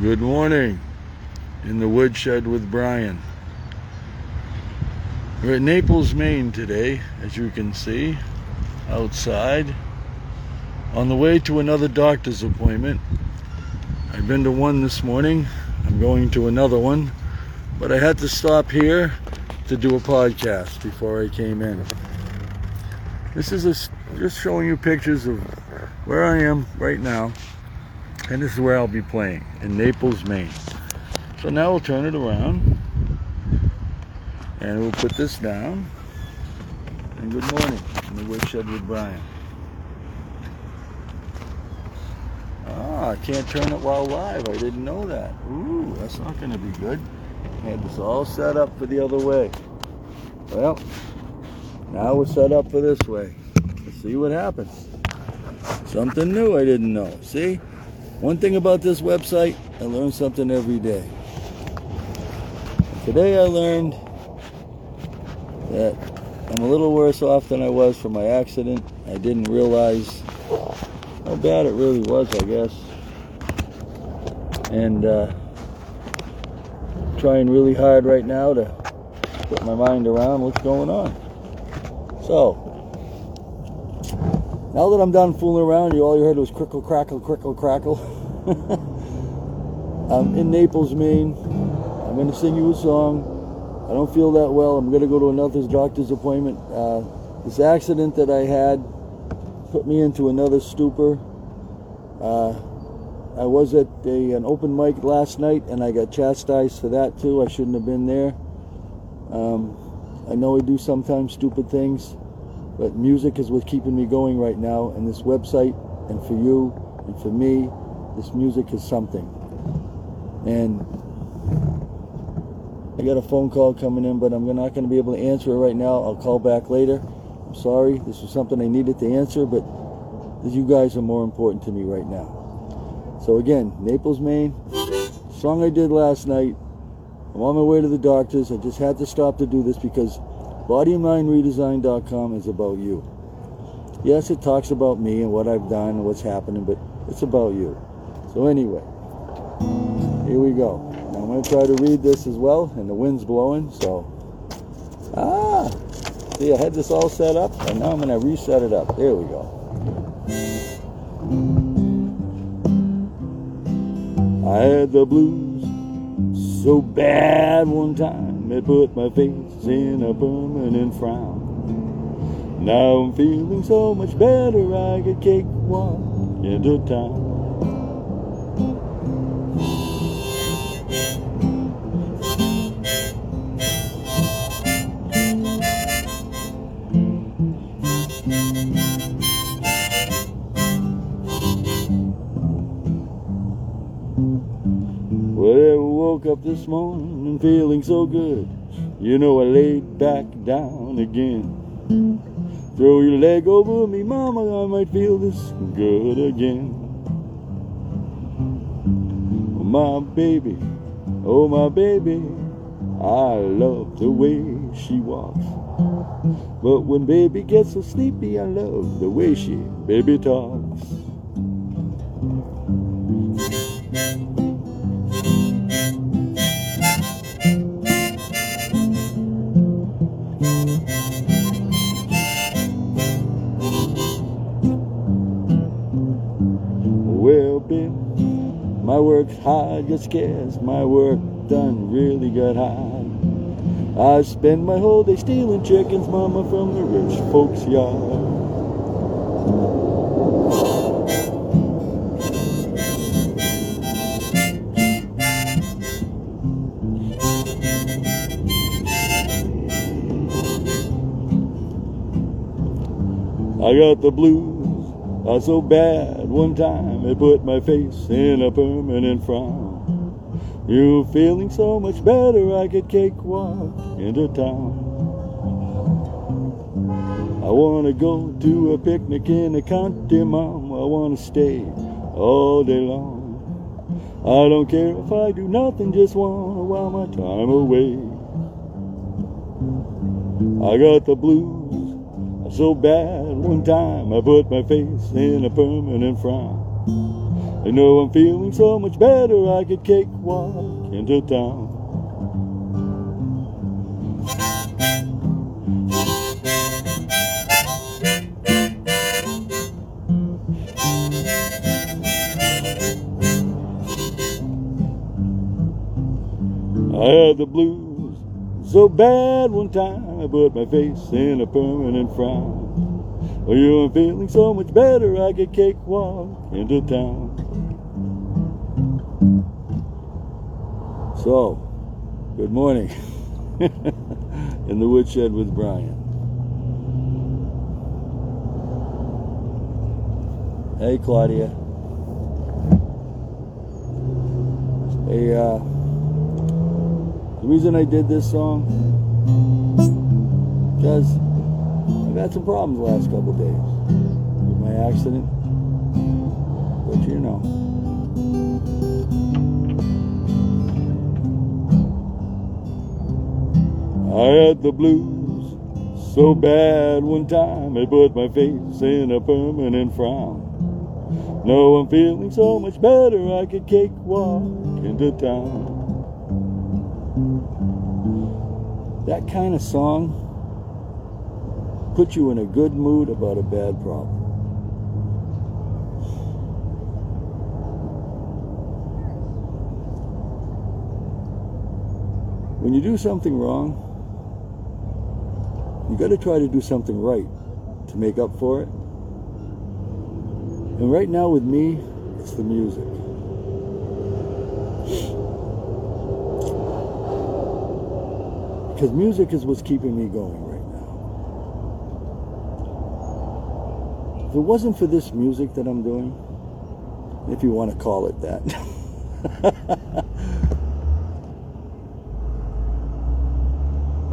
Good morning in the woodshed with Brian. We're at Naples, Maine today, as you can see, outside. On the way to another doctor's appointment. I've been to one this morning. I'm going to another one. But I had to stop here to do a podcast before I came in. This is a, just showing you pictures of where I am right now and this is where I'll be playing in Naples, Maine. So now we'll turn it around and we'll put this down. And good morning in the woodshed with Brian. Ah, I can't turn it while live. I didn't know that. Ooh, that's not going to be good. I had this all set up for the other way. Well, now we're set up for this way. Let's see what happens. Something new I didn't know. See? One thing about this website, I learn something every day. Today I learned that I'm a little worse off than I was from my accident. I didn't realize how bad it really was, I guess. And uh, trying really hard right now to put my mind around what's going on. So, now that I'm done fooling around, you all you heard was crickle, crackle, crickle, crackle. I'm in Naples, Maine. I'm going to sing you a song. I don't feel that well. I'm going to go to another doctor's appointment. Uh, this accident that I had put me into another stupor. Uh, I was at a, an open mic last night and I got chastised for that too. I shouldn't have been there. Um, I know I do sometimes stupid things. But music is what's keeping me going right now, and this website, and for you, and for me, this music is something. And I got a phone call coming in, but I'm not going to be able to answer it right now. I'll call back later. I'm sorry. This was something I needed to answer, but you guys are more important to me right now. So again, Naples, Maine. Song I did last night. I'm on my way to the doctors. I just had to stop to do this because BodyandMindRedesign.com is about you. Yes, it talks about me and what I've done and what's happening, but it's about you. So anyway, here we go. I'm going to try to read this as well, and the wind's blowing, so... Ah! See, I had this all set up, and now I'm going to reset it up. There we go. I had the blues so bad one time, it put my face in a permanent frown. Now I'm feeling so much better, I could cake walk into town. Up this morning feeling so good. You know I laid back down again. Throw your leg over me, mama, I might feel this good again. Oh, my baby, oh my baby, I love the way she walks. But when baby gets so sleepy, I love the way she baby talks. My work's hard, get scares. My work done really got hard. I spend my whole day stealing chickens, mama, from the rich folks' yard. I got the blues, I so bad one time it put my face in a permanent frown. You feeling so much better, I could cakewalk into town. I wanna go to a picnic in the country, mom. I wanna stay all day long. I don't care if I do nothing, just wanna while my time away. I got the blues so bad one time I put my face in a permanent frown. I know I'm feeling so much better I could cakewalk into town. I had the blues so bad one time I put my face in a permanent frown. Oh, you are feeling so much better I could cakewalk into town. So, good morning in the woodshed with Brian. Hey, Claudia. Hey, uh, the reason I did this song, because I've had some problems the last couple days with my accident. But you know. I had the blues so bad one time it put my face in a permanent frown. No, I'm feeling so much better I could cakewalk into town. That kind of song puts you in a good mood about a bad problem. When you do something wrong, you got to try to do something right to make up for it. And right now with me, it's the music. Because music is what's keeping me going right now. If it wasn't for this music that I'm doing, if you want to call it that,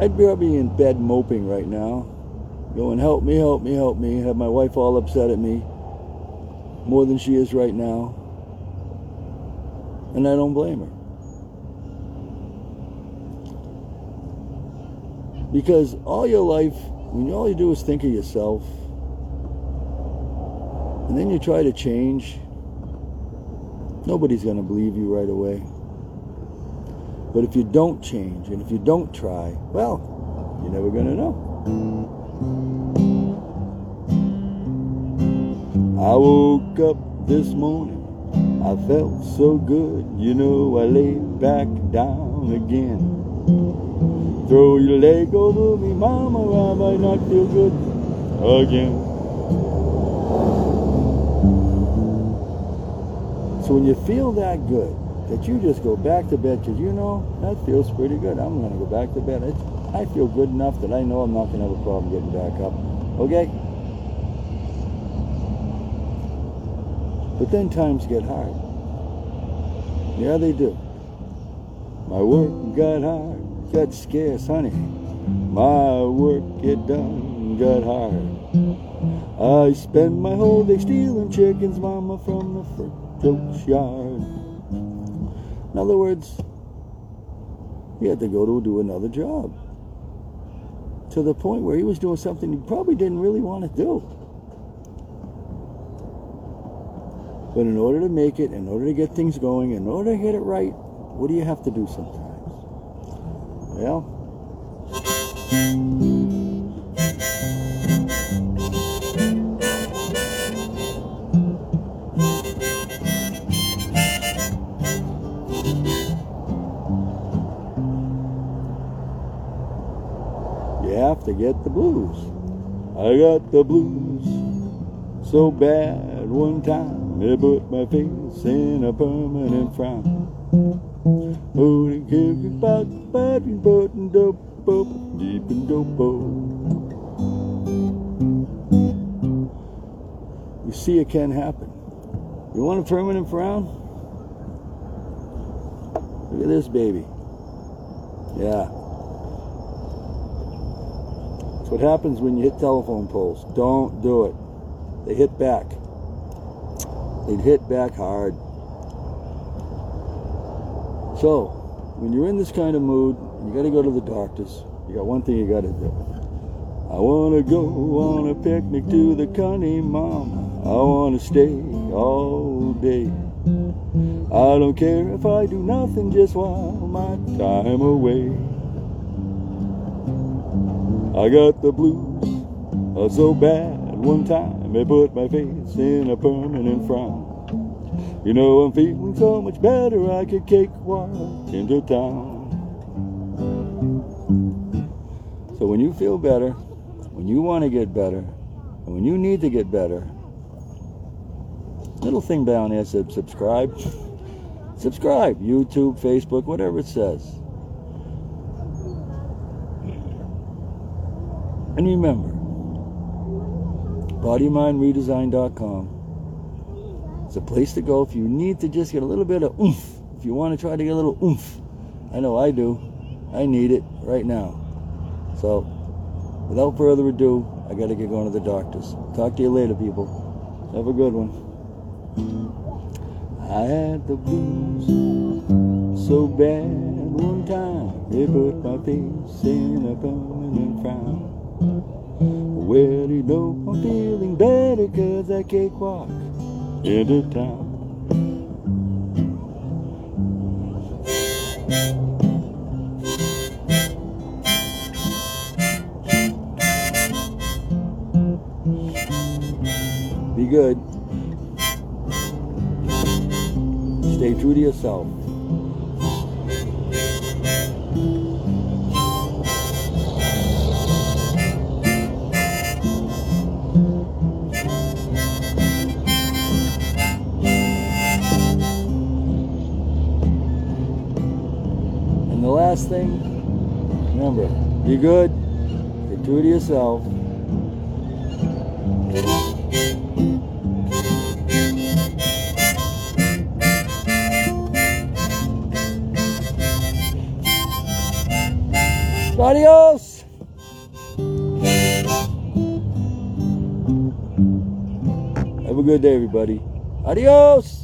I'd be in bed moping right now, going, help me, help me, help me, have my wife all upset at me, more than she is right now. And I don't blame her. Because all your life, when all you do is think of yourself, and then you try to change, nobody's going to believe you right away. But if you don't change and if you don't try, well, you're never going to know. I woke up this morning, I felt so good, you know, I laid back down again. Throw your leg over me, mama, I might not feel good again. So when you feel that good, that you just go back to bed because you know that feels pretty good. I'm going to go back to bed. It's, I feel good enough that I know I'm not going to have a problem getting back up. Okay? But then times get hard. Yeah, they do. My work got hard got scarce, honey. My work get done got hard. I spend my whole day stealing chickens, mama, from the fruit yard. In other words, he had to go to do another job. To the point where he was doing something he probably didn't really want to do. But in order to make it, in order to get things going, in order to get it right, what do you have to do sometimes? Well, you have to get the blues. I got the blues so bad one time it put my face in a permanent frown. Holding carry about batting button dope up deep in dope You see it can happen. You want a permanent frown? Look at this baby. Yeah. That's what happens when you hit telephone poles. Don't do it. They hit back. They hit back hard. So, when you're in this kind of mood, you got to go to the doctors. You got one thing you got to do. I want to go on a picnic to the country, Mama. I want to stay all day. I don't care if I do nothing just while my time away. I got the blues uh, so bad one time it put my face in a permanent frown. You know I'm feeling so much better I could cakewalk into town. So when you feel better, when you want to get better, and when you need to get better, little thing down there said subscribe. subscribe. YouTube, Facebook, whatever it says. And remember, bodymindredesign.com. It's a place to go if you need to just get a little bit of oomph. If you want to try to get a little oomph. I know I do. I need it right now. So, without further ado, I got to get going to the doctors. Talk to you later, people. Have a good one. I had the blues so bad one time, it put my face in a permanent frown. Well, you know I'm feeling better cause I Be good. Stay true to yourself. Last thing, remember, be good, be true to yourself. Adios! Have a good day, everybody. Adios!